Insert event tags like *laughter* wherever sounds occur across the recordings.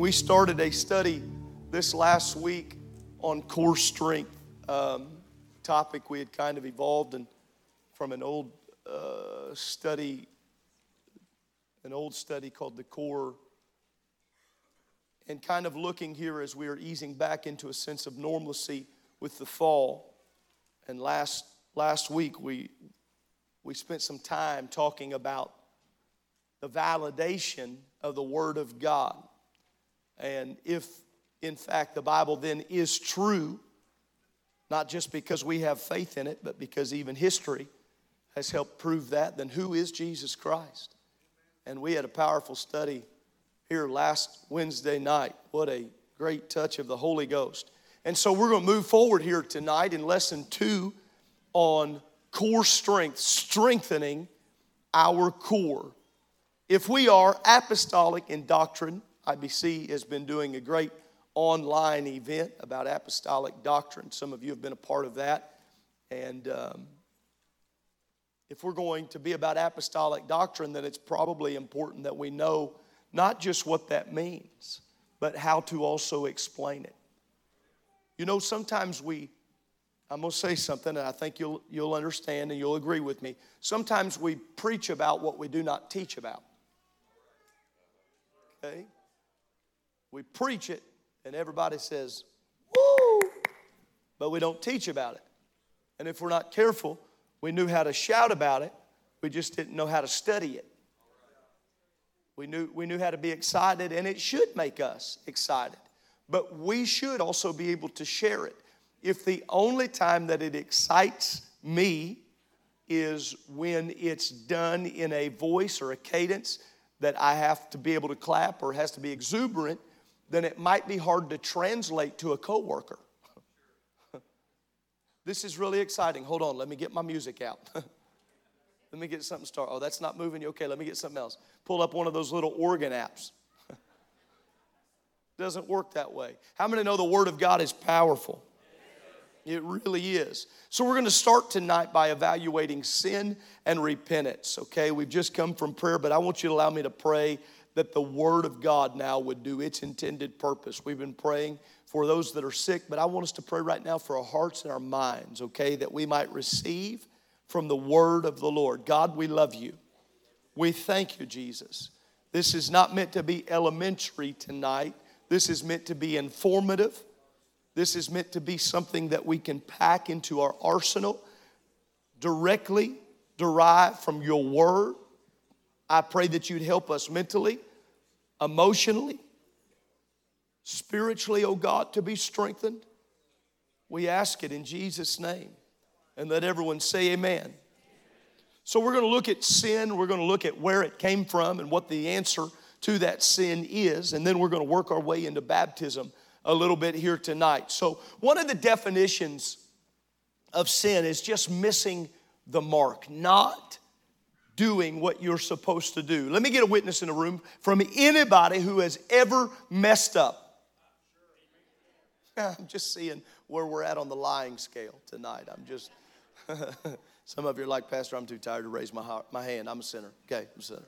We started a study this last week on core strength um, topic. We had kind of evolved and from an old uh, study, an old study called the core, and kind of looking here as we are easing back into a sense of normalcy with the fall. And last last week we we spent some time talking about the validation of the Word of God and if, in fact, the Bible then is true, not just because we have faith in it, but because even history has helped prove that, then who is Jesus Christ? And we had a powerful study here last Wednesday night. What a great touch of the Holy Ghost. And so we're going to move forward here tonight in lesson two on core strength, strengthening our core. If we are apostolic in doctrine, IBC has been doing a great online event about apostolic doctrine. Some of you have been a part of that. And um, if we're going to be about apostolic doctrine, then it's probably important that we know not just what that means, but how to also explain it. You know, sometimes we, I'm going to say something, and I think you'll, you'll understand and you'll agree with me. Sometimes we preach about what we do not teach about. Okay? We preach it, and everybody says, woo, but we don't teach about it. And if we're not careful, we knew how to shout about it, we just didn't know how to study it. We knew, we knew how to be excited, and it should make us excited. But we should also be able to share it. If the only time that it excites me is when it's done in a voice or a cadence that I have to be able to clap or has to be exuberant, then it might be hard to translate to a coworker. *laughs* this is really exciting. Hold on, let me get my music out. *laughs* let me get something started. Oh, that's not moving you. Okay, let me get something else. Pull up one of those little organ apps. *laughs* Doesn't work that way. How many know the Word of God is powerful? It really is. So, we're going to start tonight by evaluating sin and repentance. Okay, we've just come from prayer, but I want you to allow me to pray that the Word of God now would do its intended purpose. We've been praying for those that are sick, but I want us to pray right now for our hearts and our minds, okay, that we might receive from the Word of the Lord. God, we love you. We thank you, Jesus. This is not meant to be elementary tonight, this is meant to be informative. This is meant to be something that we can pack into our arsenal directly derived from your word I pray that you'd help us mentally, emotionally, spiritually, oh God, to be strengthened. We ask it in Jesus' name. And let everyone say amen. So, we're going to look at sin. We're going to look at where it came from and what the answer to that sin is. And then we're going to work our way into baptism a little bit here tonight. So, one of the definitions of sin is just missing the mark, not doing what you're supposed to do. Let me get a witness in the room from anybody who has ever messed up. *laughs* I'm just seeing where we're at on the lying scale tonight. I'm just, *laughs* some of you are like, Pastor, I'm too tired to raise my, my hand. I'm a sinner. Okay, I'm a sinner.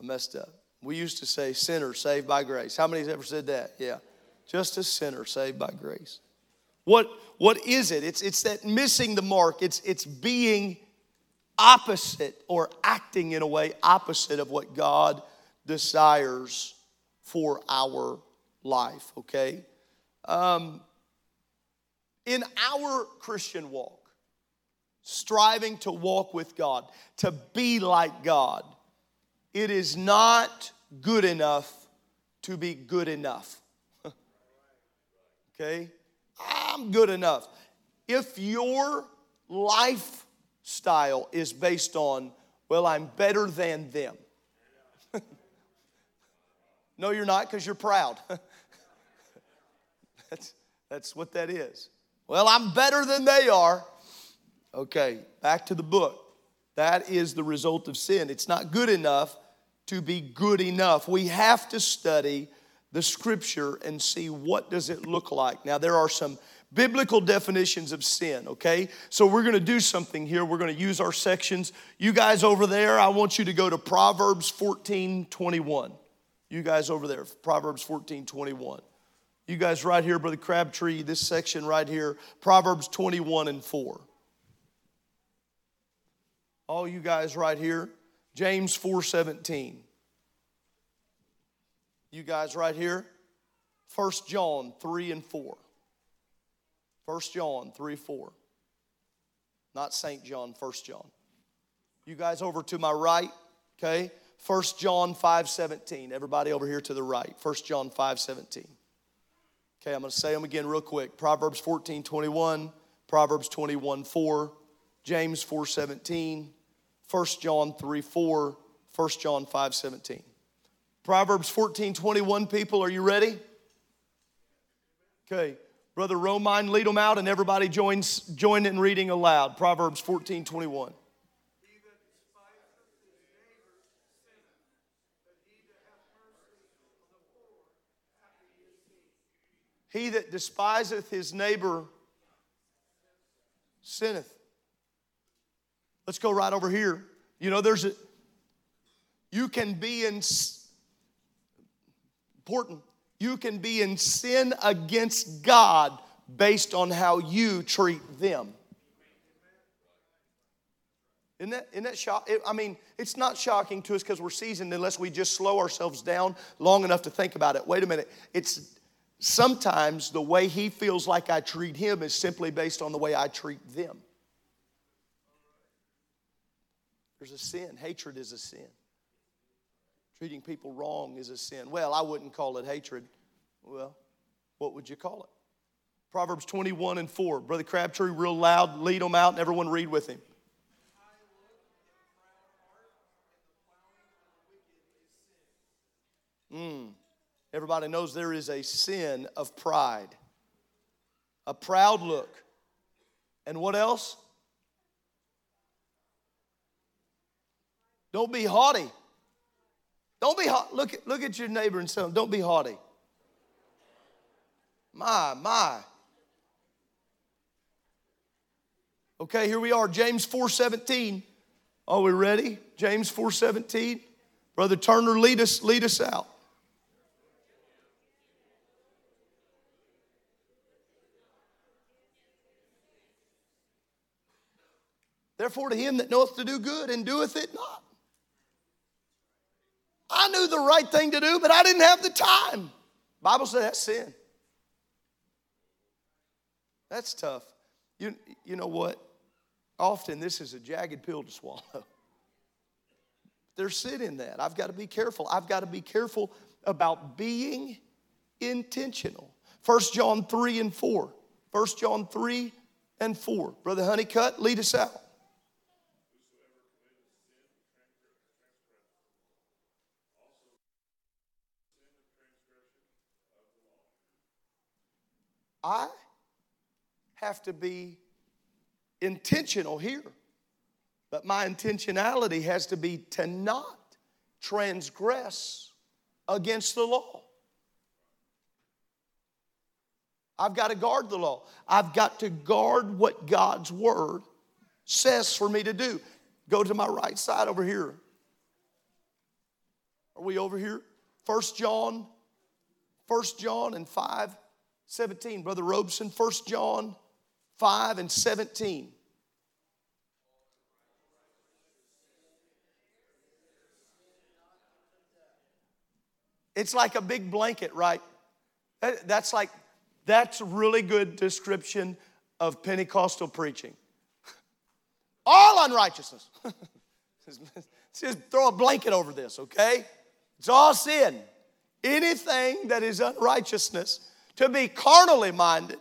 I messed up. We used to say, sinner saved by grace. How many has ever said that? Yeah. Just a sinner saved by grace. What, what is it? It's, it's that missing the mark. It's, it's being opposite or acting in a way opposite of what God desires for our life, okay? Um, in our Christian walk, striving to walk with God, to be like God, it is not good enough to be good enough. *laughs* okay? I'm good enough. If your life style is based on, well, I'm better than them. *laughs* No, you're not because you're proud. *laughs* that's, that's what that is. Well, I'm better than they are. Okay, back to the book. That is the result of sin. It's not good enough to be good enough. We have to study the scripture and see what does it look like. Now there are some biblical definitions of sin, okay? So we're to do something here. We're to use our sections. You guys over there, I want you to go to Proverbs 14, 21. You guys over there, Proverbs 14, 21. You guys right here, Brother Crabtree, this section right here, Proverbs 21 and 4. All you guys right here, James 4, 17. You guys right here, 1 John 3 and 4. 1 John 3, 4. Not St. John, 1 John. You guys over to my right, okay? 1 John 5 17. Everybody over here to the right. 1 John 5 17. Okay, I'm to say them again real quick. Proverbs 14 21, Proverbs 21 4, James 4 17, 1 John 3 4, 1 John 5 17. Proverbs 14 21, people, are you ready? Okay, Brother Romine, lead them out, and everybody joins join in reading aloud. Proverbs 14 21. He that despiseth his neighbor sinneth. Let's go right over here. You know, there's a, you can be in, important, you can be in sin against God based on how you treat them. Isn't that, isn't that shock? I mean, it's not shocking to us because we're seasoned unless we just slow ourselves down long enough to think about it. Wait a minute. It's sometimes the way he feels like I treat him is simply based on the way I treat them. There's a sin. Hatred is a sin. Treating people wrong is a sin. Well, I wouldn't call it hatred. Well, what would you call it? Proverbs 21 and 4. Brother Crabtree, real loud, lead them out, and everyone read with him. Mm. Everybody knows there is a sin of pride, a proud look. And what else? Don't be haughty. Don't be haughty. Look, at, look at your neighbor and say, Don't be haughty. My, my. Okay, here we are, James 4:17. Are we ready? James 4:17. Brother Turner, lead us, lead us out. Therefore, to him that knoweth to do good and doeth it not. I knew the right thing to do, but I didn't have the time. Bible says that's sin. That's tough. You, you know what? Often this is a jagged pill to swallow. *laughs* There's sin in that. I've got to be careful. I've got to be careful about being intentional. 1 John 3 and 4. 1 John 3 and 4. Brother Honeycutt, lead us out. I have to be intentional here. But my intentionality has to be to not transgress against the law. I've got to guard the law. I've got to guard what God's word says for me to do. Go to my right side over here. Are we over here? First John, First John and 5 17. Brother Robeson, 1 John 5 and 17. It's like a big blanket, right? That's like, that's a really good description of Pentecostal preaching. *laughs* All unrighteousness. *laughs* Just throw a blanket over this, okay? It's all sin. Anything that is unrighteousness to be carnally minded.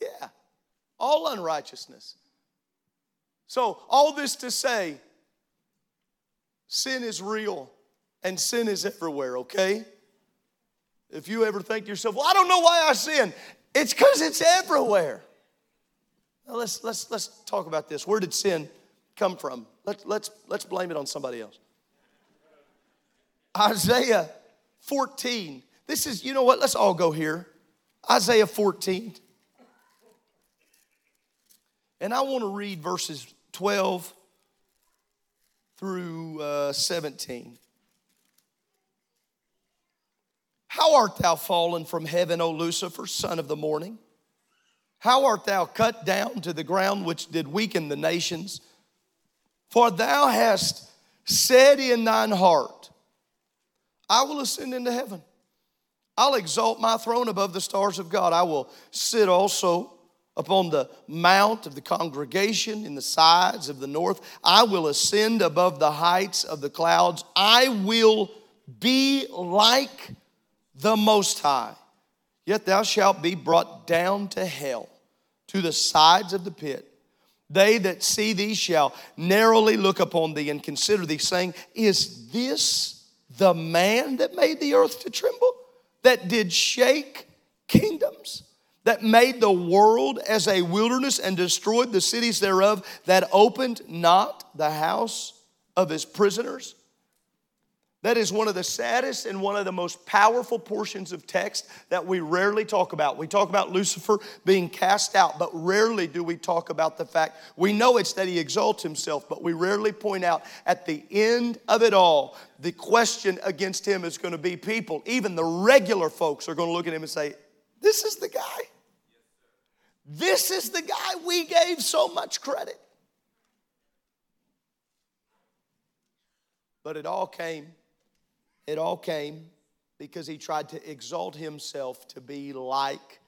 Yeah, all unrighteousness. So, all this to say, sin is real. And sin is everywhere, okay? If you ever think to yourself, well, I don't know why I sin, it's because it's everywhere. Now let's, let's, let's talk about this. Where did sin come from? Let's, let's, let's blame it on somebody else. Isaiah 14. This is, you know what? Let's all go here. Isaiah 14. And I want to read verses 12 through uh, 17. How art thou fallen from heaven, O Lucifer, son of the morning? How art thou cut down to the ground which did weaken the nations? For thou hast said in thine heart, I will ascend into heaven. I'll exalt my throne above the stars of God. I will sit also upon the mount of the congregation in the sides of the north. I will ascend above the heights of the clouds. I will be like the Most High. Yet thou shalt be brought down to hell, to the sides of the pit. They that see thee shall narrowly look upon thee and consider thee, saying, Is this the man that made the earth to tremble, that did shake kingdoms? that made the world as a wilderness and destroyed the cities thereof, that opened not the house of his prisoners. That is one of the saddest and one of the most powerful portions of text that we rarely talk about. We talk about Lucifer being cast out, but rarely do we talk about the fact we know it's that he exalts himself, but we rarely point out at the end of it all, the question against him is going to be people, even the regular folks are going to look at him and say, This is the guy. This is the guy we gave so much credit. But it all came, it all came because he tried to exalt himself to be like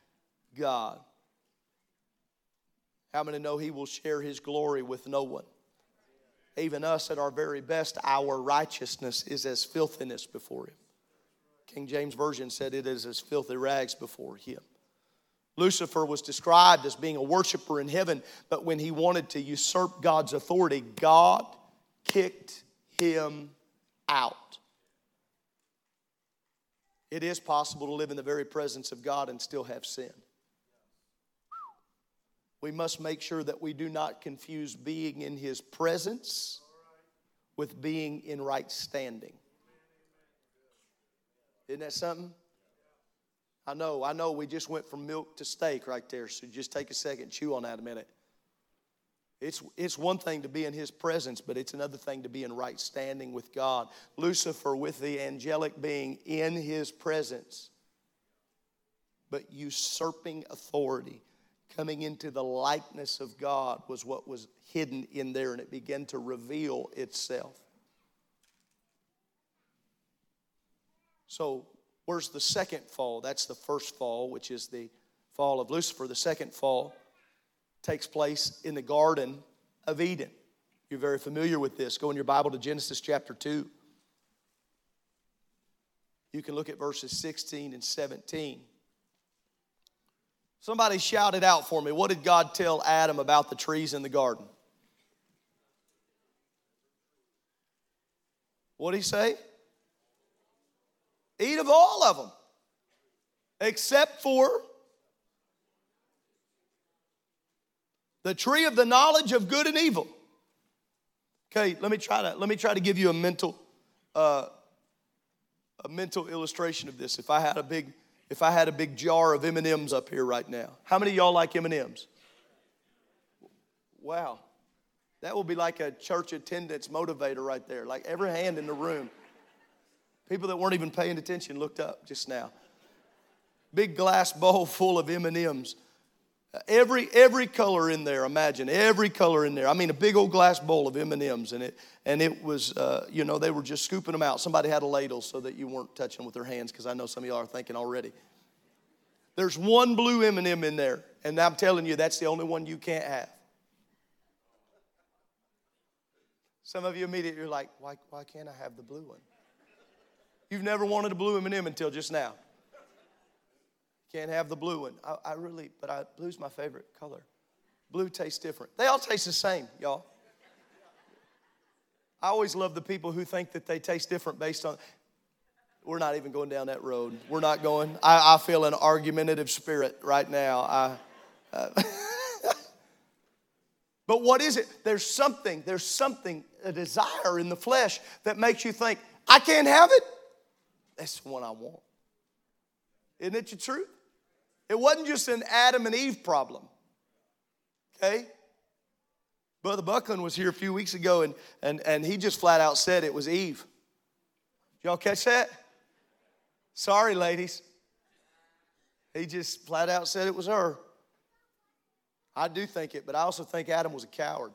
God. How many know he will share his glory with no one? Even us at our very best, our righteousness is as filthiness before him. King James Version said it is as filthy rags before him. Lucifer was described as being a worshiper in heaven, but when he wanted to usurp God's authority, God kicked him out. It is possible to live in the very presence of God and still have sin. We must make sure that we do not confuse being in His presence with being in right standing. Isn't that something? I know, I know we just went from milk to steak right there, so just take a second, chew on that a minute. It's, it's one thing to be in his presence, but it's another thing to be in right standing with God. Lucifer, with the angelic being in his presence, but usurping authority, coming into the likeness of God, was what was hidden in there, and it began to reveal itself. So, Where's the second fall? That's the first fall, which is the fall of Lucifer. The second fall takes place in the Garden of Eden. You're very familiar with this. Go in your Bible to Genesis chapter 2. You can look at verses 16 and 17. Somebody shouted out for me. What did God tell Adam about the trees in the garden? What did he say? Eat of all of them, except for the tree of the knowledge of good and evil. Okay, let me try to let me try to give you a mental uh, a mental illustration of this. If I had a big if I had a big jar of M&Ms up here right now. How many of y'all like M&Ms? Wow. That will be like a church attendance motivator right there. Like every hand in the room. People that weren't even paying attention looked up just now. Big glass bowl full of M&Ms. Every every color in there. Imagine every color in there. I mean, a big old glass bowl of M&Ms, and it and it was, uh, you know, they were just scooping them out. Somebody had a ladle so that you weren't touching with their hands, because I know some of y'all are thinking already. There's one blue M&M in there, and I'm telling you, that's the only one you can't have. Some of you immediately are like, why, why can't I have the blue one? You've never wanted a blue M&M until just now. Can't have the blue one. I, I really, but I, blue's my favorite color. Blue tastes different. They all taste the same, y'all. I always love the people who think that they taste different based on. We're not even going down that road. We're not going. I, I feel an argumentative spirit right now. I, uh, *laughs* but what is it? There's something, there's something, a desire in the flesh that makes you think, I can't have it. That's the one I want. Isn't it the truth? It wasn't just an Adam and Eve problem. Okay? Brother Buckland was here a few weeks ago and, and, and he just flat out said it was Eve. Y'all catch that? Sorry, ladies. He just flat out said it was her. I do think it, but I also think Adam was a coward.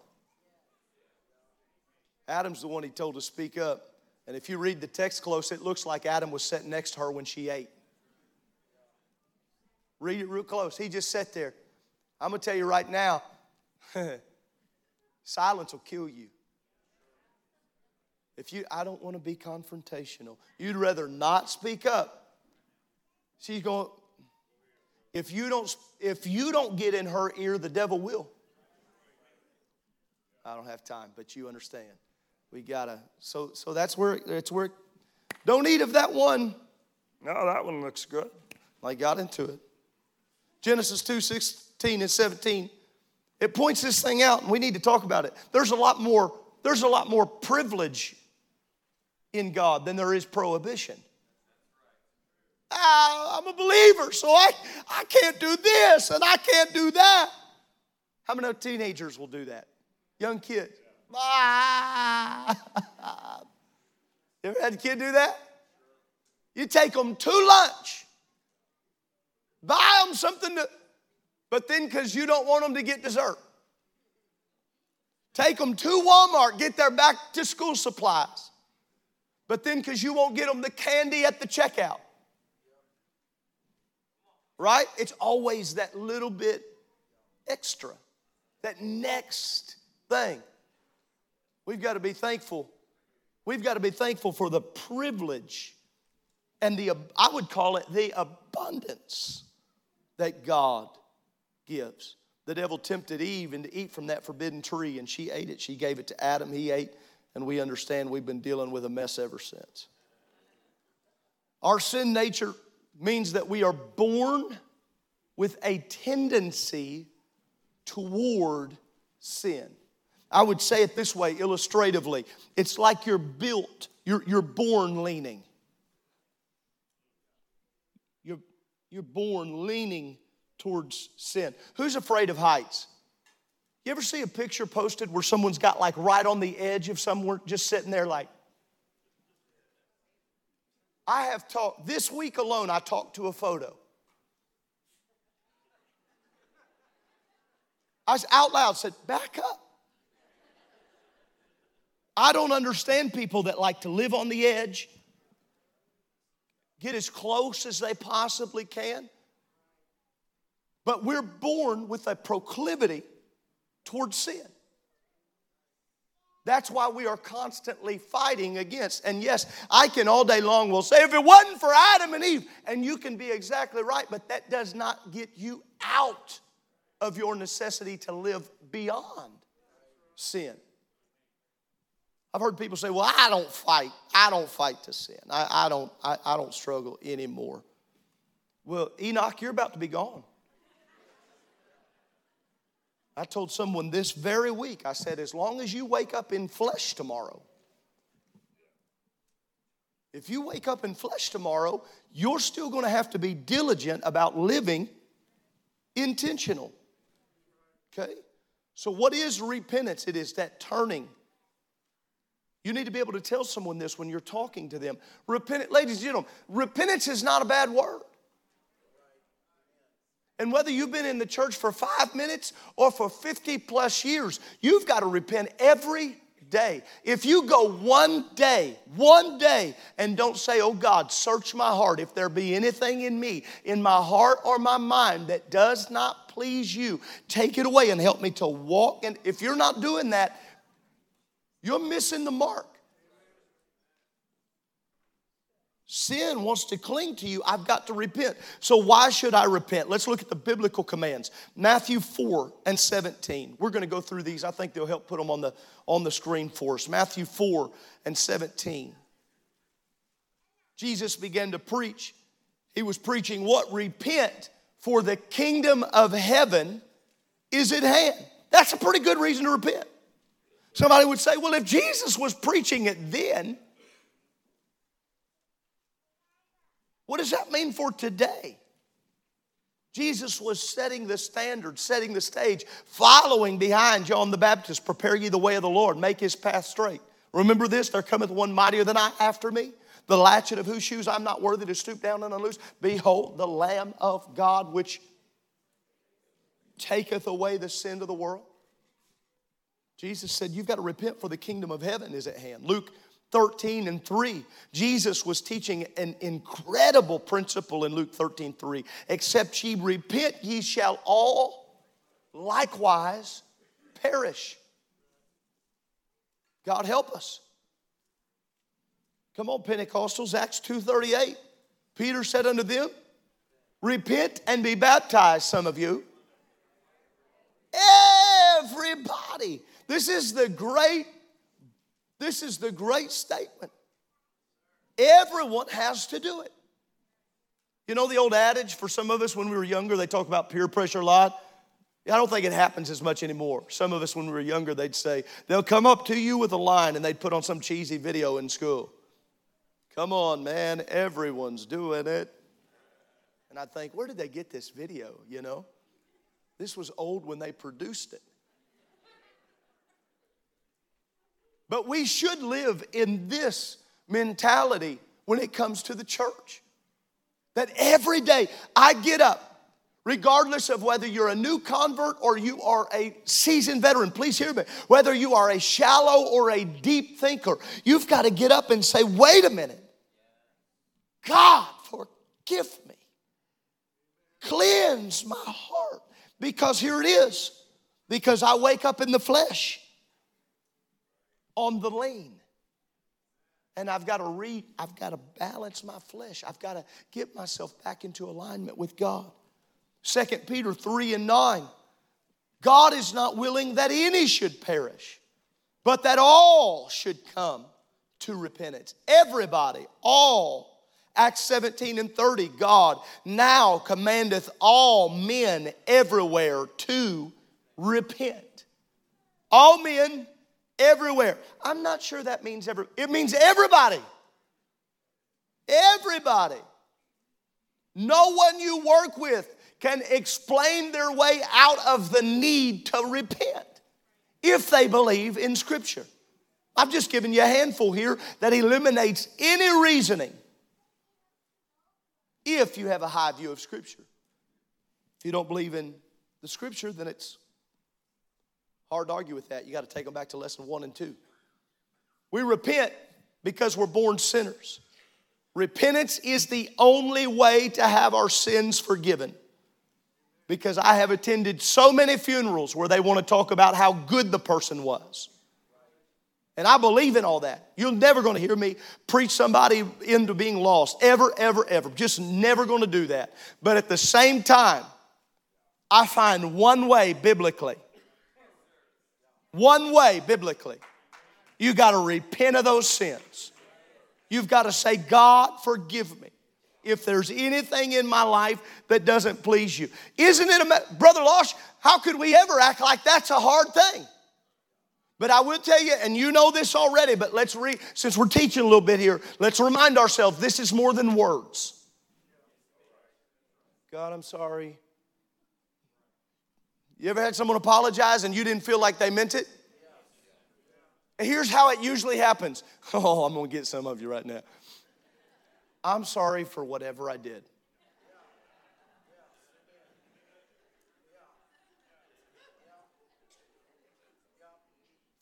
Adam's the one he told to speak up. And if you read the text close, it looks like Adam was sitting next to her when she ate. Read it real close. He just sat there. I'm going to tell you right now *laughs* silence will kill you. If you, I don't want to be confrontational. You'd rather not speak up. She's going, if you don't, if you don't get in her ear, the devil will. I don't have time, but you understand. We gotta. So, so that's where it's where. Don't eat of that one. No, that one looks good. I got into it. Genesis 2 16 and 17. It points this thing out, and we need to talk about it. There's a lot more, there's a lot more privilege in God than there is prohibition. Ah, I'm a believer, so I, I can't do this and I can't do that. How many teenagers will do that? Young kids. *laughs* Ah. you ever had a kid do that? You take them to lunch, buy them something to, but then because you don't want them to get dessert, take them to Walmart, get their back to school supplies, but then because you won't get them the candy at the checkout. Right? It's always that little bit extra, that next thing. We've got to be thankful. We've got to be thankful for the privilege and the, I would call it the abundance that God gives. The devil tempted Eve and to eat from that forbidden tree, and she ate it. She gave it to Adam, he ate, and we understand we've been dealing with a mess ever since. Our sin nature means that we are born with a tendency toward sin. I would say it this way illustratively it's like you're built, you're, you're born leaning. You're, you're born leaning towards sin. Who's afraid of heights? You ever see a picture posted where someone's got like right on the edge of somewhere, just sitting there like, I have talked, this week alone, I talked to a photo. I out loud said, back up. I don't understand people that like to live on the edge, get as close as they possibly can. But we're born with a proclivity towards sin. That's why we are constantly fighting against. And yes, I can all day long will say, if it wasn't for Adam and Eve, and you can be exactly right, but that does not get you out of your necessity to live beyond sin. I've heard people say, well, I don't fight. I don't fight to sin. I, I don't, I, I don't struggle anymore. Well, Enoch, you're about to be gone. I told someone this very week, I said, as long as you wake up in flesh tomorrow, if you wake up in flesh tomorrow, you're still going to have to be diligent about living intentional. Okay? So, what is repentance? It is that turning. You need to be able to tell someone this when you're talking to them. Repent, ladies and gentlemen, repentance is not a bad word. And whether you've been in the church for five minutes or for 50 plus years, you've got to repent every day. If you go one day, one day, and don't say, Oh God, search my heart, if there be anything in me, in my heart or my mind that does not please you, take it away and help me to walk. And if you're not doing that, you're missing the mark. Sin wants to cling to you. I've got to repent. So, why should I repent? Let's look at the biblical commands. Matthew 4 and 17. We're going to go through these. I think they'll help put them on the, on the screen for us. Matthew 4 and 17. Jesus began to preach. He was preaching what? Repent, for the kingdom of heaven is at hand. That's a pretty good reason to repent. Somebody would say, well, if Jesus was preaching it then, What does that mean for today? Jesus was setting the standard, setting the stage, following behind John the Baptist, prepare ye the way of the Lord, make his path straight. Remember this, there cometh one mightier than I after me, the latchet of whose shoes I'm not worthy to stoop down and unloose. Behold, the Lamb of God, which taketh away the sin of the world. Jesus said, You've got to repent, for the kingdom of heaven is at hand. Luke 13 and 3. Jesus was teaching an incredible principle in Luke 13 3. Except ye repent, ye shall all likewise perish. God help us. Come on, Pentecostals, Acts 2:38. Peter said unto them, Repent and be baptized, some of you. Everybody. This is the great this is the great statement. Everyone has to do it. You know the old adage for some of us when we were younger, they talk about peer pressure a lot. I don't think it happens as much anymore. Some of us, when we were younger, they'd say, they'll come up to you with a line and they'd put on some cheesy video in school. Come on, man, everyone's doing it. And I'd think, where did they get this video, you know? This was old when they produced it. But we should live in this mentality when it comes to the church. That every day I get up, regardless of whether you're a new convert or you are a seasoned veteran, please hear me. Whether you are a shallow or a deep thinker, you've got to get up and say, wait a minute. God, forgive me. Cleanse my heart. Because here it is. Because I wake up in the flesh on the lean. And I've got to read, I've got to balance my flesh. I've got to get myself back into alignment with God. 2 Peter 3 and 9. God is not willing that any should perish, but that all should come to repentance. Everybody, all. Acts 17 and 30, God now commandeth all men everywhere to repent. All men everywhere. I'm not sure that means every, it means everybody. Everybody. No one you work with can explain their way out of the need to repent if they believe in Scripture. I've just given you a handful here that eliminates any reasoning if you have a high view of Scripture. If you don't believe in the Scripture, then it's Hard to argue with that. You got to take them back to lesson one and two. We repent because we're born sinners. Repentance is the only way to have our sins forgiven. Because I have attended so many funerals where they want to talk about how good the person was. And I believe in all that. You're never going to hear me preach somebody into being lost. Ever, ever, ever. Just never going to do that. But at the same time, I find one way biblically one way biblically. You got to repent of those sins. You've got to say, God, forgive me if there's anything in my life that doesn't please you. Isn't it, a, Brother Losh, how could we ever act like that's a hard thing? But I will tell you, and you know this already, but let's read, since we're teaching a little bit here, let's remind ourselves this is more than words. God, I'm sorry. You ever had someone apologize and you didn't feel like they meant it? Here's how it usually happens. *laughs* Oh, I'm gonna get some of you right now. I'm sorry for whatever I did.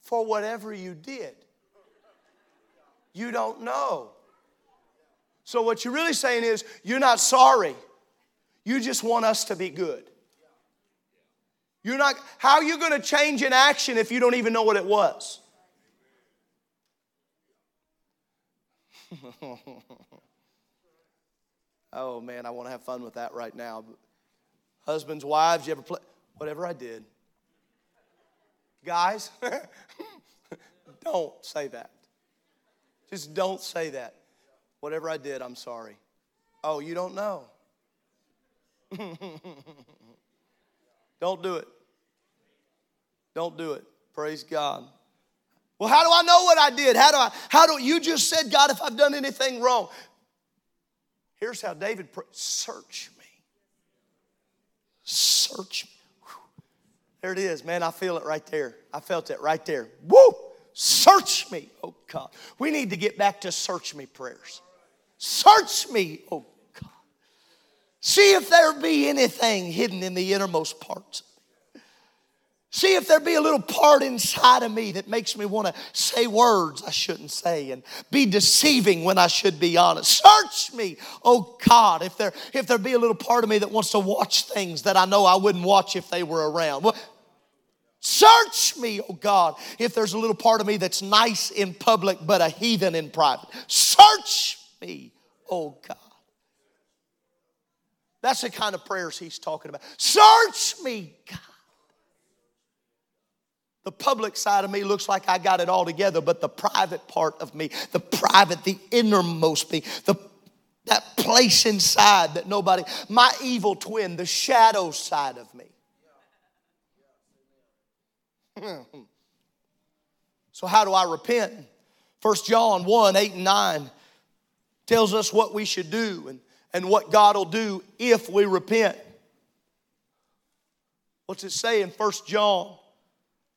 For whatever you did. You don't know. So, what you're really saying is, you're not sorry. You just want us to be good. You're not, how are you going to change an action if you don't even know what it was? *laughs* Oh man, I want to have fun with that right now. Husbands, wives, you ever play? Whatever I did. Guys, *laughs* don't say that. Just don't say that. Whatever I did, I'm sorry. Oh, you don't know. *laughs* don't do it. Don't do it. Praise God. Well, how do I know what I did? How do I, how do you just said, God, if I've done anything wrong? Here's how David search me. Search me. There it is, man. I feel it right there. I felt it right there. Woo! Search me, oh God. We need to get back to search me prayers. Search me, oh. See if there be anything hidden in the innermost parts See if there be a little part inside of me that makes me want to say words I shouldn't say and be deceiving when I should be honest. Search me, oh God, if there if there be a little part of me that wants to watch things that I know I wouldn't watch if they were around. Search me, oh God, if there's a little part of me that's nice in public but a heathen in private. Search me, oh God. That's the kind of prayers he's talking about. Search me, God. The public side of me looks like I got it all together, but the private part of me, the private, the innermost me, the that place inside that nobody, my evil twin, the shadow side of me. *laughs* so, how do I repent? First John 1 8 and 9 tells us what we should do and, and what God will do if we repent. What's it say in First John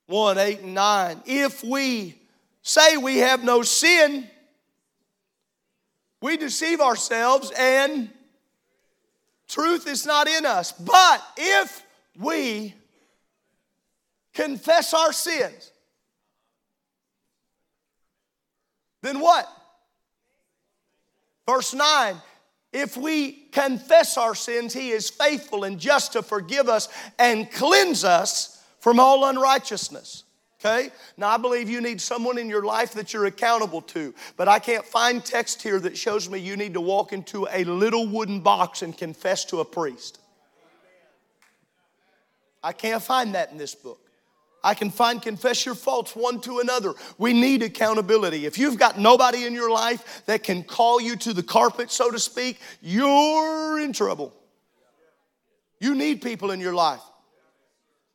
1 8 and 9. If we say we have no sin, we deceive ourselves and truth is not in us. But if we confess our sins, then what? Verse 9 if we confess our sins, He is faithful and just to forgive us and cleanse us from all unrighteousness. Okay? Now, I believe you need someone in your life that you're accountable to, but I can't find text here that shows me you need to walk into a little wooden box and confess to a priest. I can't find that in this book. I can find confess your faults one to another. We need accountability. If you've got nobody in your life that can call you to the carpet, so to speak, you're in trouble. You need people in your life.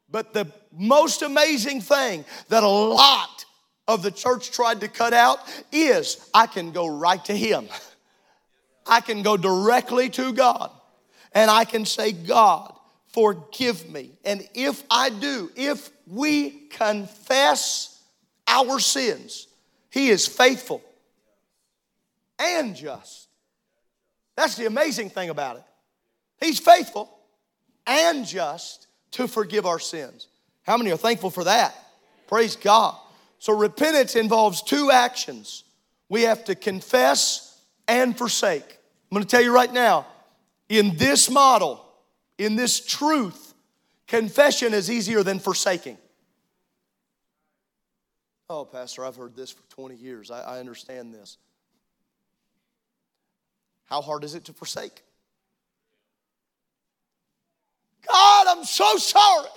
But the most amazing thing that a lot of the church tried to cut out is I can go right to Him. I can go directly to God and I can say, God, forgive me. And if I do, if we confess our sins, He is faithful and just. That's the amazing thing about it. He's faithful and just to forgive our sins. How many are thankful for that? Praise God. So, repentance involves two actions we have to confess and forsake. I'm gonna tell you right now, in this model, in this truth, confession is easier than forsaking. Oh, Pastor, I've heard this for 20 years. I, I understand this. How hard is it to forsake? God, I'm so sorry.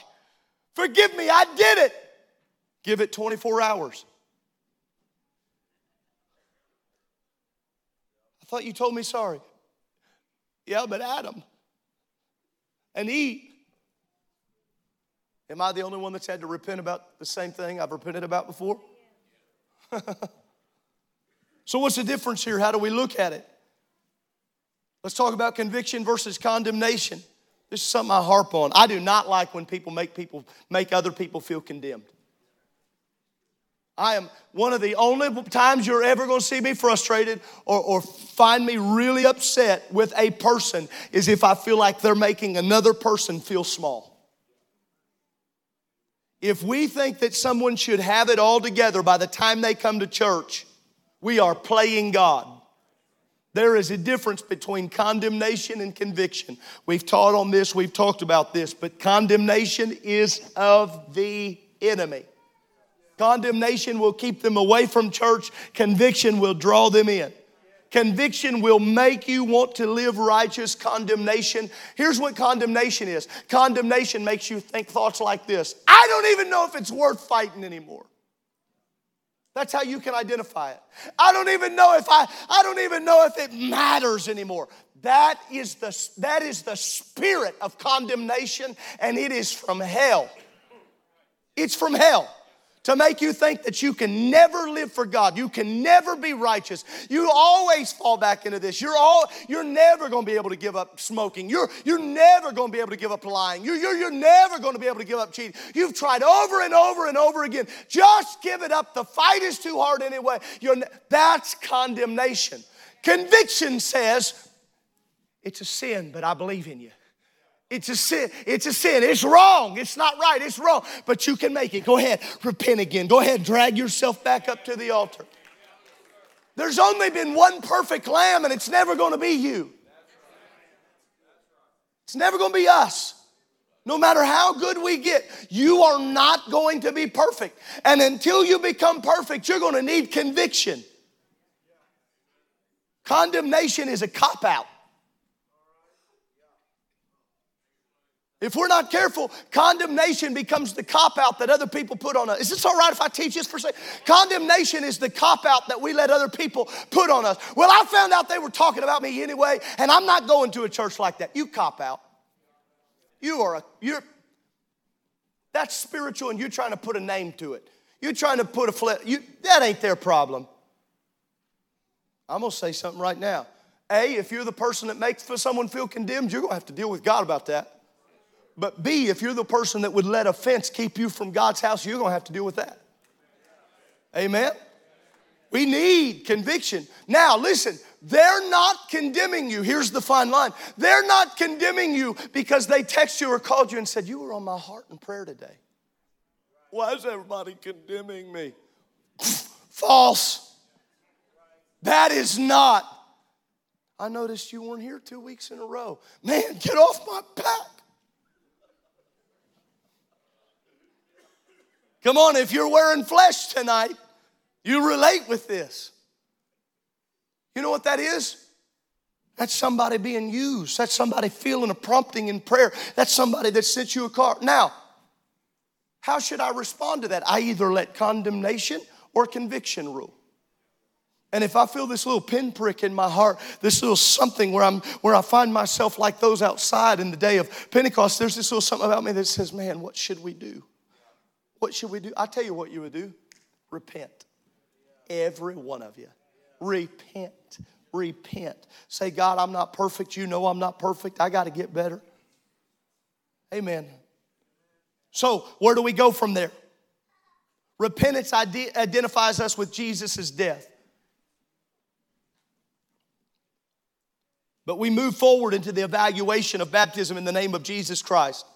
Forgive me, I did it. Give it 24 hours. I thought you told me sorry. Yeah, but Adam and Eve. Am I the only one that's had to repent about the same thing I've repented about before? *laughs* so, what's the difference here? How do we look at it? Let's talk about conviction versus condemnation. This is something I harp on. I do not like when people make people make other people feel condemned. I am one of the only times you're ever going to see me frustrated or, or find me really upset with a person is if I feel like they're making another person feel small. If we think that someone should have it all together by the time they come to church, we are playing God. There is a difference between condemnation and conviction. We've taught on this, we've talked about this, but condemnation is of the enemy. Condemnation will keep them away from church, conviction will draw them in. Conviction will make you want to live righteous. Condemnation. Here's what condemnation is condemnation makes you think thoughts like this I don't even know if it's worth fighting anymore. That's how you can identify it. I don't even know if I, I don't even know if it matters anymore. That is the, that is the spirit of condemnation, and it is from hell. It's from hell to make you think that you can never live for God. You can never be righteous. You always fall back into this. You're all you're never going to be able to give up smoking. You're you're never going to be able to give up lying. You're, you're, you're never going to be able to give up cheating. You've tried over and over and over again. Just give it up. The fight is too hard anyway. You're, that's condemnation. Conviction says it's a sin, but I believe in you. It's a sin. It's a sin. It's wrong. It's not right. It's wrong. But you can make it. Go ahead. Repent again. Go ahead. Drag yourself back up to the altar. There's only been one perfect lamb, and it's never going to be you. It's never going to be us. No matter how good we get, you are not going to be perfect. And until you become perfect, you're going to need conviction. Condemnation is a cop out. If we're not careful, condemnation becomes the cop out that other people put on us. Is this all right if I teach this for a second? Condemnation is the cop out that we let other people put on us. Well, I found out they were talking about me anyway, and I'm not going to a church like that. You cop out. You are a, you're, that's spiritual, and you're trying to put a name to it. You're trying to put a flip, you, that ain't their problem. I'm gonna say something right now. A, if you're the person that makes someone feel condemned, you're gonna have to deal with God about that. But B, if you're the person that would let offense keep you from God's house, you're going to have to deal with that. Amen? We need conviction. Now, listen, they're not condemning you. Here's the fine line. They're not condemning you because they text you or called you and said, You were on my heart in prayer today. Why is everybody condemning me? *laughs* False. That is not. I noticed you weren't here two weeks in a row. Man, get off my back. Come on, if you're wearing flesh tonight, you relate with this. You know what that is? That's somebody being used. That's somebody feeling a prompting in prayer. That's somebody that sent you a card. Now, how should I respond to that? I either let condemnation or conviction rule. And if I feel this little pinprick in my heart, this little something where I'm where I find myself like those outside in the day of Pentecost, there's this little something about me that says, "Man, what should we do?" What should we do? I tell you what you would do repent. Every one of you. Repent. Repent. Say, God, I'm not perfect. You know I'm not perfect. I got to get better. Amen. So, where do we go from there? Repentance identifies us with Jesus' death. But we move forward into the evaluation of baptism in the name of Jesus Christ.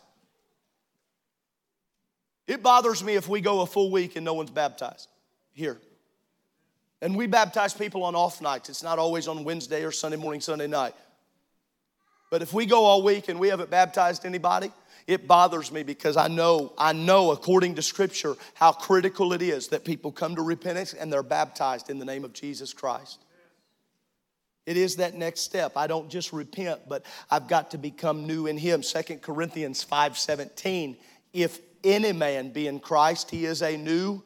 It bothers me if we go a full week and no one's baptized here. And we baptize people on off nights. It's not always on Wednesday or Sunday morning, Sunday night. But if we go all week and we haven't baptized anybody, it bothers me because I know, I know according to scripture how critical it is that people come to repentance and they're baptized in the name of Jesus Christ. It is that next step. I don't just repent, but I've got to become new in Him. Second Corinthians 5 17. If any man be in Christ, he is a new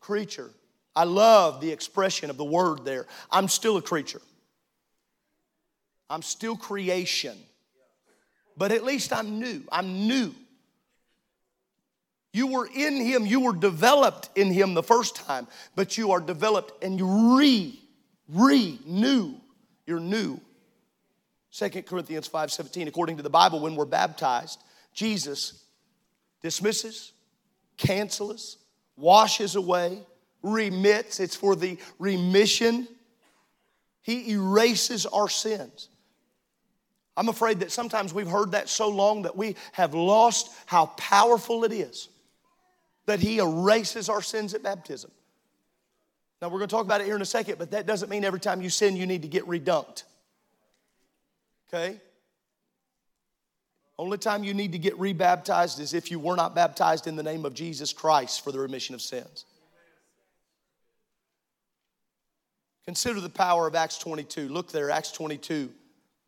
creature. I love the expression of the word there. I'm still a creature. I'm still creation. But at least I'm new. I'm new. You were in Him, you were developed in Him the first time, but you are developed and you re, re, new. You're new. 2 Corinthians 5:17, according to the Bible, when we're baptized, Jesus dismisses, cancels, washes away, remits. It's for the remission. He erases our sins. I'm afraid that sometimes we've heard that so long that we have lost how powerful it is that He erases our sins at baptism. Now, we're going to talk about it here in a second, but that doesn't mean every time you sin you need to get redunked. Okay? Only time you need to get rebaptized is if you were not baptized in the name of Jesus Christ for the remission of sins. Consider the power of Acts 22. Look there, Acts 22,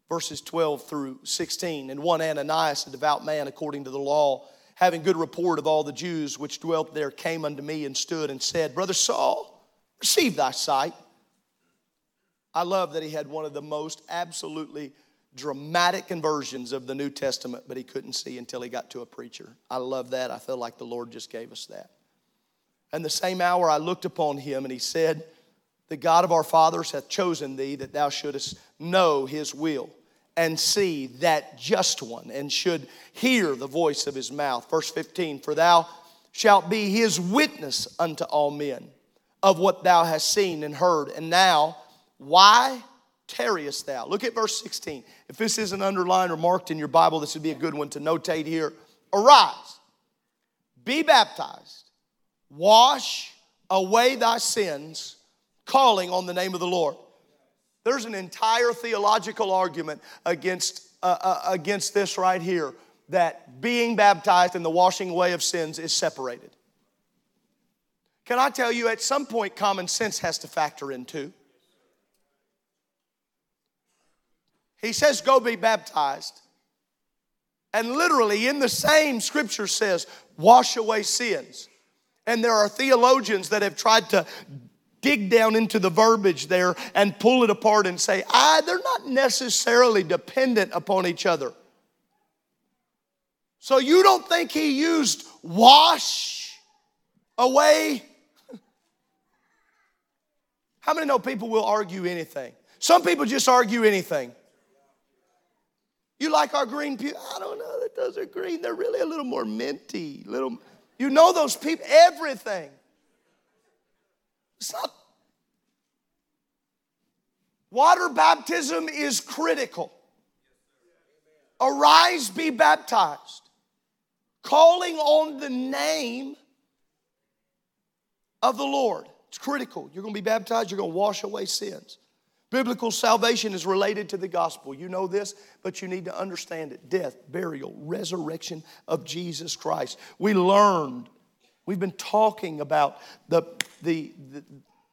verses 12 through 16. And one Ananias, a devout man according to the law, having good report of all the Jews which dwelt there, came unto me and stood and said, Brother Saul, receive thy sight. I love that he had one of the most absolutely dramatic conversions of the New Testament, but he couldn't see until he got to a preacher. I love that. I feel like the Lord just gave us that. And the same hour I looked upon him, and he said, The God of our fathers hath chosen thee that thou shouldest know his will and see that just one, and should hear the voice of his mouth. Verse 15, For thou shalt be his witness unto all men of what thou hast seen and heard. And now, why tarriest thou? Look at verse 16. If this isn't underlined or marked in your Bible, this would be a good one to notate here. Arise, be baptized, wash away thy sins, calling on the name of the Lord. There's an entire theological argument against, uh, uh, against this right here that being baptized and the washing away of sins is separated. Can I tell you, at some point, common sense has to factor in too. He says, Go be baptized. And literally, in the same scripture says, Wash away sins. And there are theologians that have tried to dig down into the verbiage there and pull it apart and say, ah, they're not necessarily dependent upon each other. So you don't think he used wash away? How many know people will argue anything? Some people just argue anything. You like our green pew? I don't know that those are green. They're really a little more minty. Little, you know those people, everything. It's not. Water baptism is critical. Arise, be baptized. Calling on the name of the Lord. It's critical. You're going to be baptized, you're going to wash away sins. Biblical salvation is related to the gospel. You know this, but you need to understand it death, burial, resurrection of Jesus Christ. We learned, we've been talking about the, the, the,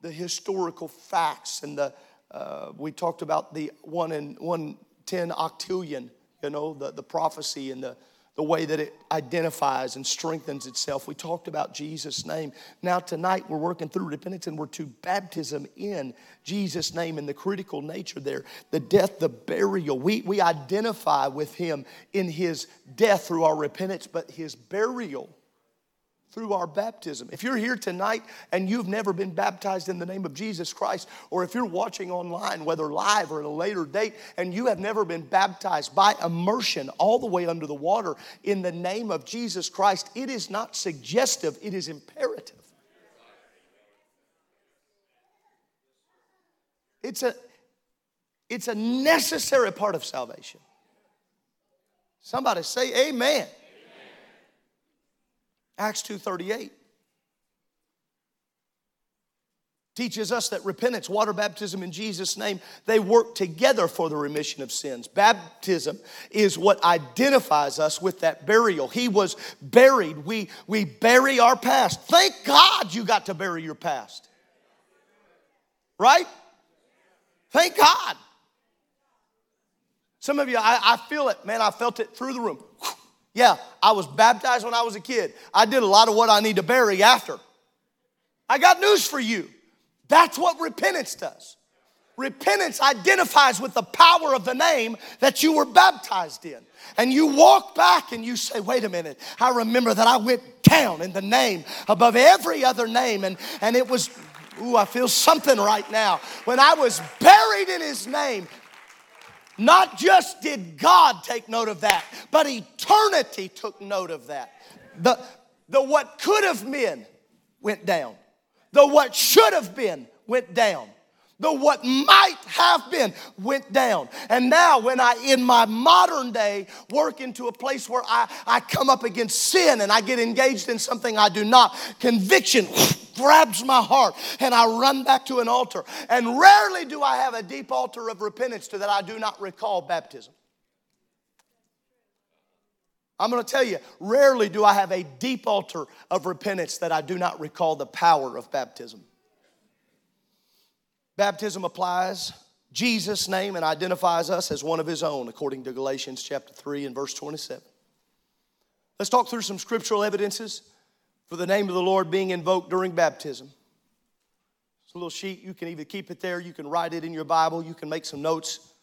the historical facts and the, uh, we talked about the one in 110 octillion, you know, the, the prophecy and the, the way that it identifies and strengthens itself. We talked about Jesus' name. Now, tonight, we're working through repentance and we're to baptism in Jesus' name and the critical nature there the death, the burial. We, we identify with him in his death through our repentance, but his burial through our baptism. If you're here tonight and you've never been baptized in the name of Jesus Christ, or if you're watching online, whether live or at a later date, and you have never been baptized by immersion all the way under the water in the name of Jesus Christ, it is not suggestive, it is imperative. It's a, it's a necessary part of salvation. Somebody say amen. Acts 2:38 teaches us that repentance, water baptism in Jesus' name, they work together for the remission of sins. Baptism is what identifies us with that burial. He was buried. We, we bury our past. Thank God you got to bury your past. Right? Thank God. Some of you, I, I feel it, man, I felt it through the room. Yeah, I was baptized when I was a kid. I did a lot of what I need to bury after. I got news for you. That's what repentance does. Repentance identifies with the power of the name that you were baptized in. And you walk back and you say, wait a minute, I remember that I went down in the name above every other name. And, and it was, ooh, I feel something right now. When I was buried in his name, not just did God take note of that, but eternity took note of that. The, the what could have been went down. The what should have been went down. The what might have been went down. And now, when I, in my modern day, work into a place where I, I come up against sin and I get engaged in something I do not, conviction *sniffs* grabs my heart and I run back to an altar. And rarely do I have a deep altar of repentance to that I do not recall baptism. I'm going to tell you, rarely do I have a deep altar of repentance that I do not recall the power of baptism. Baptism applies Jesus' name and identifies us as one of his own, according to Galatians chapter 3 and verse 27. Let's talk through some scriptural evidences for the name of the Lord being invoked during baptism. It's a little sheet. You can either keep it there, you can write it in your Bible, you can make some notes.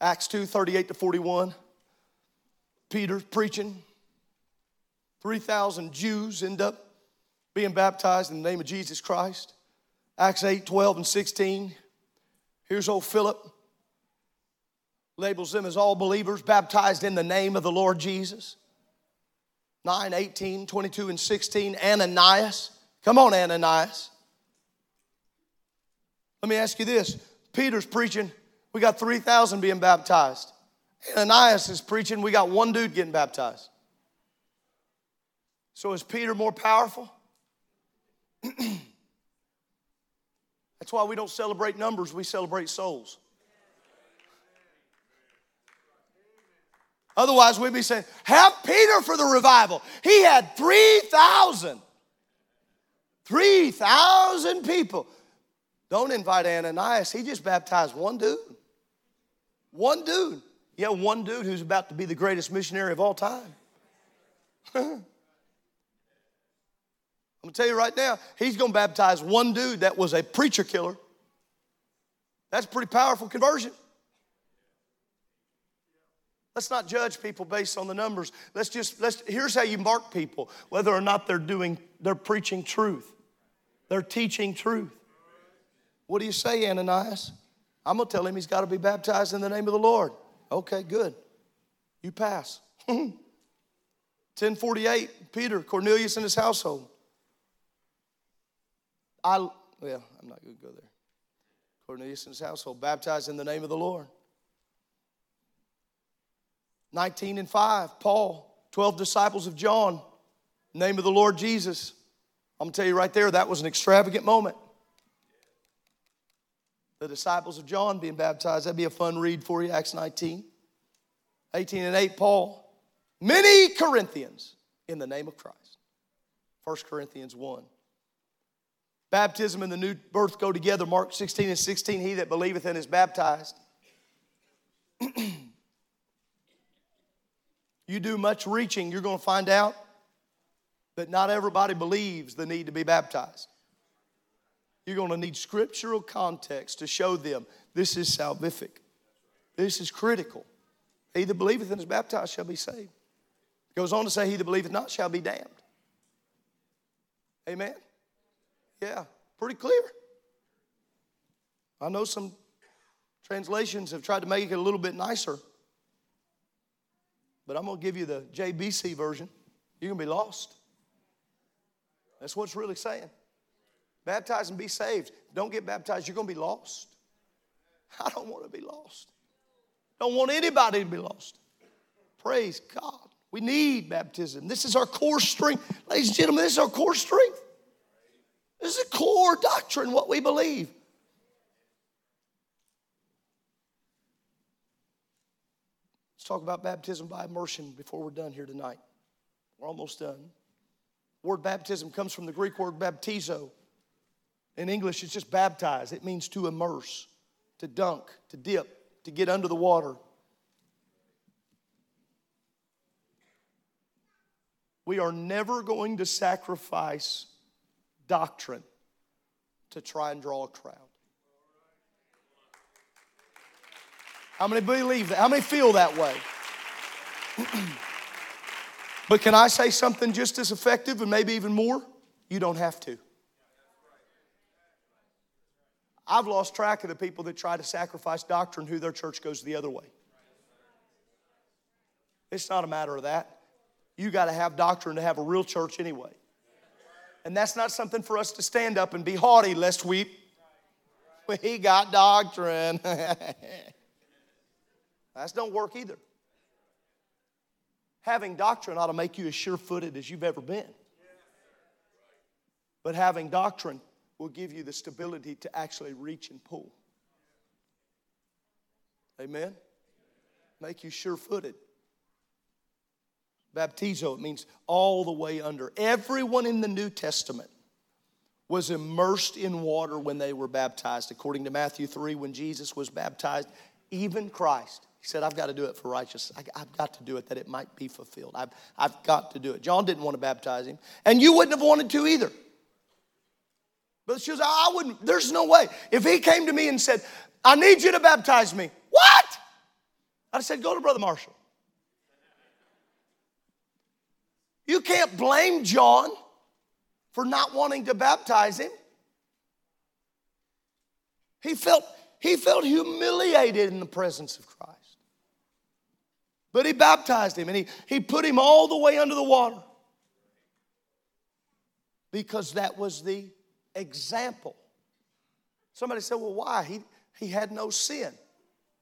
Acts 2 38 to 41. Peter preaching. 3,000 Jews end up being baptized in the name of Jesus Christ. Acts 8 12 and 16. Here's old Philip. Labels them as all believers baptized in the name of the Lord Jesus. 9, 18, 22, and 16. Ananias. Come on, Ananias. Let me ask you this Peter's preaching, we got 3,000 being baptized. Ananias is preaching, we got one dude getting baptized. So is Peter more powerful? *clears throat* That's why we don't celebrate numbers, we celebrate souls. Otherwise, we'd be saying, Have Peter for the revival. He had 3,000. 3,000 people. Don't invite Ananias. He just baptized one dude. One dude. Yeah, one dude who's about to be the greatest missionary of all time. *laughs* I'm gonna tell you right now, he's gonna baptize one dude that was a preacher killer. That's pretty powerful conversion. Let's not judge people based on the numbers. Let's just let's here's how you mark people, whether or not they're doing, they're preaching truth. They're teaching truth. What do you say, Ananias? I'm gonna tell him he's got to be baptized in the name of the Lord. Okay, good. You pass. *laughs* 1048, Peter, Cornelius and his household. I well, I'm not gonna go there. Cornelius household, baptized in the name of the Lord. 19 and 5, Paul, 12 disciples of John, name of the Lord Jesus. I'm gonna tell you right there, that was an extravagant moment. The disciples of John being baptized, that'd be a fun read for you, Acts 19. 18 and 8, Paul, many Corinthians in the name of Christ. 1 Corinthians 1. Baptism and the new birth go together. Mark 16 and 16, he that believeth and is baptized. *clears throat* you do much reaching, you're going to find out that not everybody believes the need to be baptized. You're going to need scriptural context to show them this is salvific. This is critical. He that believeth and is baptized shall be saved. It goes on to say, He that believeth not shall be damned. Amen? Yeah, pretty clear. I know some translations have tried to make it a little bit nicer. But I'm going to give you the JBC version. You're going to be lost. That's what it's really saying. Baptize and be saved. Don't get baptized, you're going to be lost. I don't want to be lost. Don't want anybody to be lost. Praise God. We need baptism. This is our core strength. Ladies and gentlemen, this is our core strength. This is a core doctrine, what we believe. Let's talk about baptism by immersion before we're done here tonight. We're almost done. word baptism comes from the Greek word baptizo. In English, it's just baptize. It means to immerse, to dunk, to dip, to get under the water. We are never going to sacrifice doctrine to try and draw a crowd. How many believe that? How many feel that way? *clears throat* but can I say something just as effective and maybe even more? You don't have to. I've lost track of the people that try to sacrifice doctrine who their church goes the other way. It's not a matter of that. You got to have doctrine to have a real church anyway. And that's not something for us to stand up and be haughty lest we *laughs* we got doctrine. *laughs* That don't work either. Having doctrine ought to make you as sure footed as you've ever been. But having doctrine will give you the stability to actually reach and pull. Amen? Make you sure footed. Baptizo, it means all the way under. Everyone in the New Testament was immersed in water when they were baptized. According to Matthew 3, when Jesus was baptized, even Christ, he said, I've got to do it for righteousness. I, have got to do it that it might be fulfilled. I've, I've got to do it. John didn't want to baptize him, and you wouldn't have wanted to either. But she was, I wouldn't, there's no way. If he came to me and said, I need you to baptize me, what? I said, go to Brother Marshall. You can't blame John for not wanting to baptize him. He felt, he felt humiliated in the presence of Christ. But he baptized him and he, he put him all the way under the water because that was the example. Somebody said, Well, why? He, he had no sin.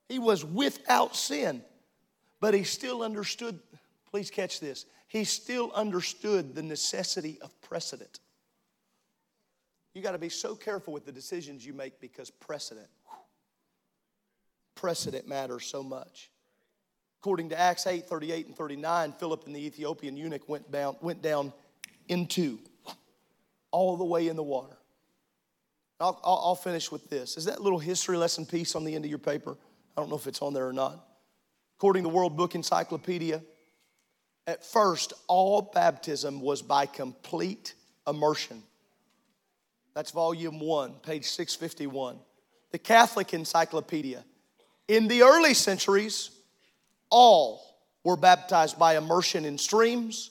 He was without sin, but he still understood. Please catch this. He still understood the necessity of precedent. You got to be so careful with the decisions you make because precedent, precedent matters so much. According to Acts 8 38 and 39, Philip and the Ethiopian eunuch went down, went down into all the way in the water. I'll, I'll, finish with this. Is that little history lesson piece on the end of your paper? I don't know if it's on there or not. According to the World Book Encyclopedia, at first, all baptism was by complete immersion. That's volume one, page 651. The Catholic Encyclopedia. In the early centuries, all were baptized by immersion in streams,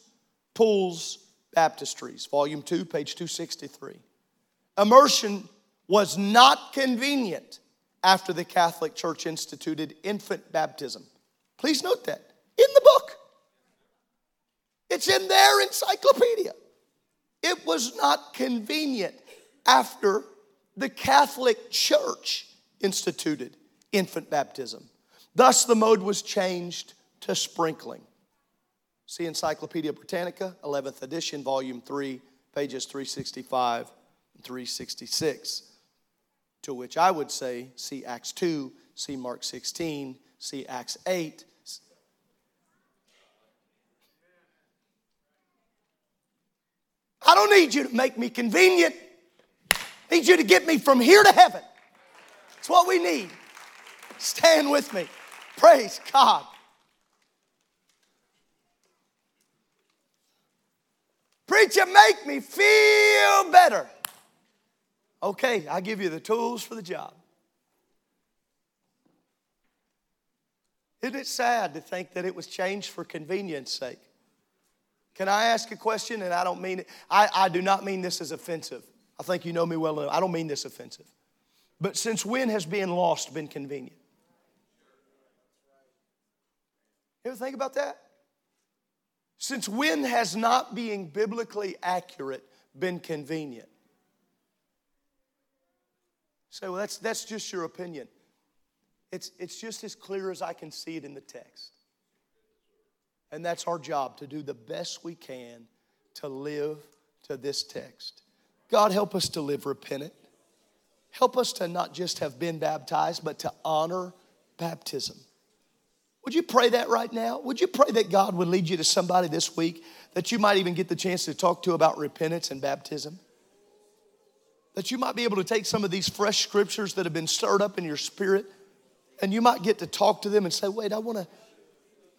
pools, baptistries. Volume 2, page 263. Immersion was not convenient after the Catholic Church instituted infant baptism. Please note that in the book. It's in their encyclopedia. It was not convenient after the Catholic Church instituted infant baptism. Thus, the mode was changed to sprinkling. See Encyclopedia Britannica, 11th edition, volume 3, pages 365 and 366. To which I would say, see Acts 2, see Mark 16, see Acts 8. I don't need you to make me convenient. I need you to get me from here to heaven. That's what we need. Stand with me. Praise God. Preacher, make me feel better. Okay, I give you the tools for the job. Isn't it sad to think that it was changed for convenience sake? Can I ask a question? And I don't mean it, I, I do not mean this as offensive. I think you know me well enough. I don't mean this offensive. But since when has being lost been convenient? You ever think about that? Since when has not being biblically accurate been convenient? Say, well, that's, that's just your opinion. It's, it's just as clear as I can see it in the text. And that's our job to do the best we can to live to this text. God, help us to live repentant. Help us to not just have been baptized, but to honor baptism. Would you pray that right now? Would you pray that God would lead you to somebody this week that you might even get the chance to talk to about repentance and baptism? That you might be able to take some of these fresh scriptures that have been stirred up in your spirit and you might get to talk to them and say, wait, I want to.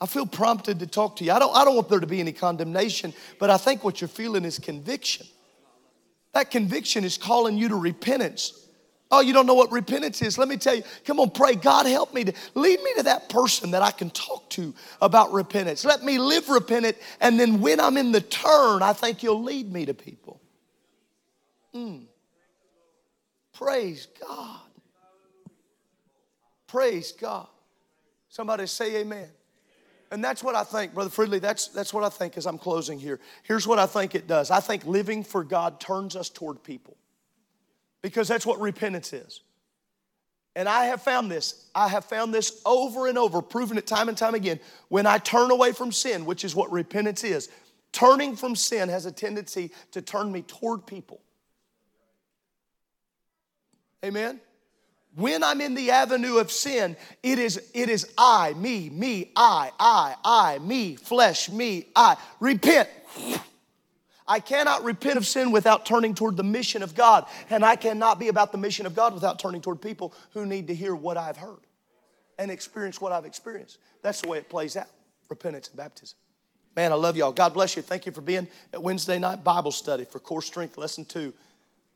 I feel prompted to talk to you. I don't, I don't want there to be any condemnation, but I think what you're feeling is conviction. That conviction is calling you to repentance. Oh, you don't know what repentance is? Let me tell you. Come on, pray. God, help me to lead me to that person that I can talk to about repentance. Let me live repentant, and then when I'm in the turn, I think you'll lead me to people. Mm. Praise God. Praise God. Somebody say amen. And that's what I think, Brother Fridley, that's, that's what I think as I'm closing here. Here's what I think it does I think living for God turns us toward people because that's what repentance is. And I have found this. I have found this over and over, proven it time and time again. When I turn away from sin, which is what repentance is, turning from sin has a tendency to turn me toward people. Amen? When I'm in the avenue of sin, it is, it is I, me, me, I, I, I, me, flesh, me, I. Repent. I cannot repent of sin without turning toward the mission of God. And I cannot be about the mission of God without turning toward people who need to hear what I've heard and experience what I've experienced. That's the way it plays out repentance and baptism. Man, I love y'all. God bless you. Thank you for being at Wednesday night Bible study for Core Strength, Lesson 2.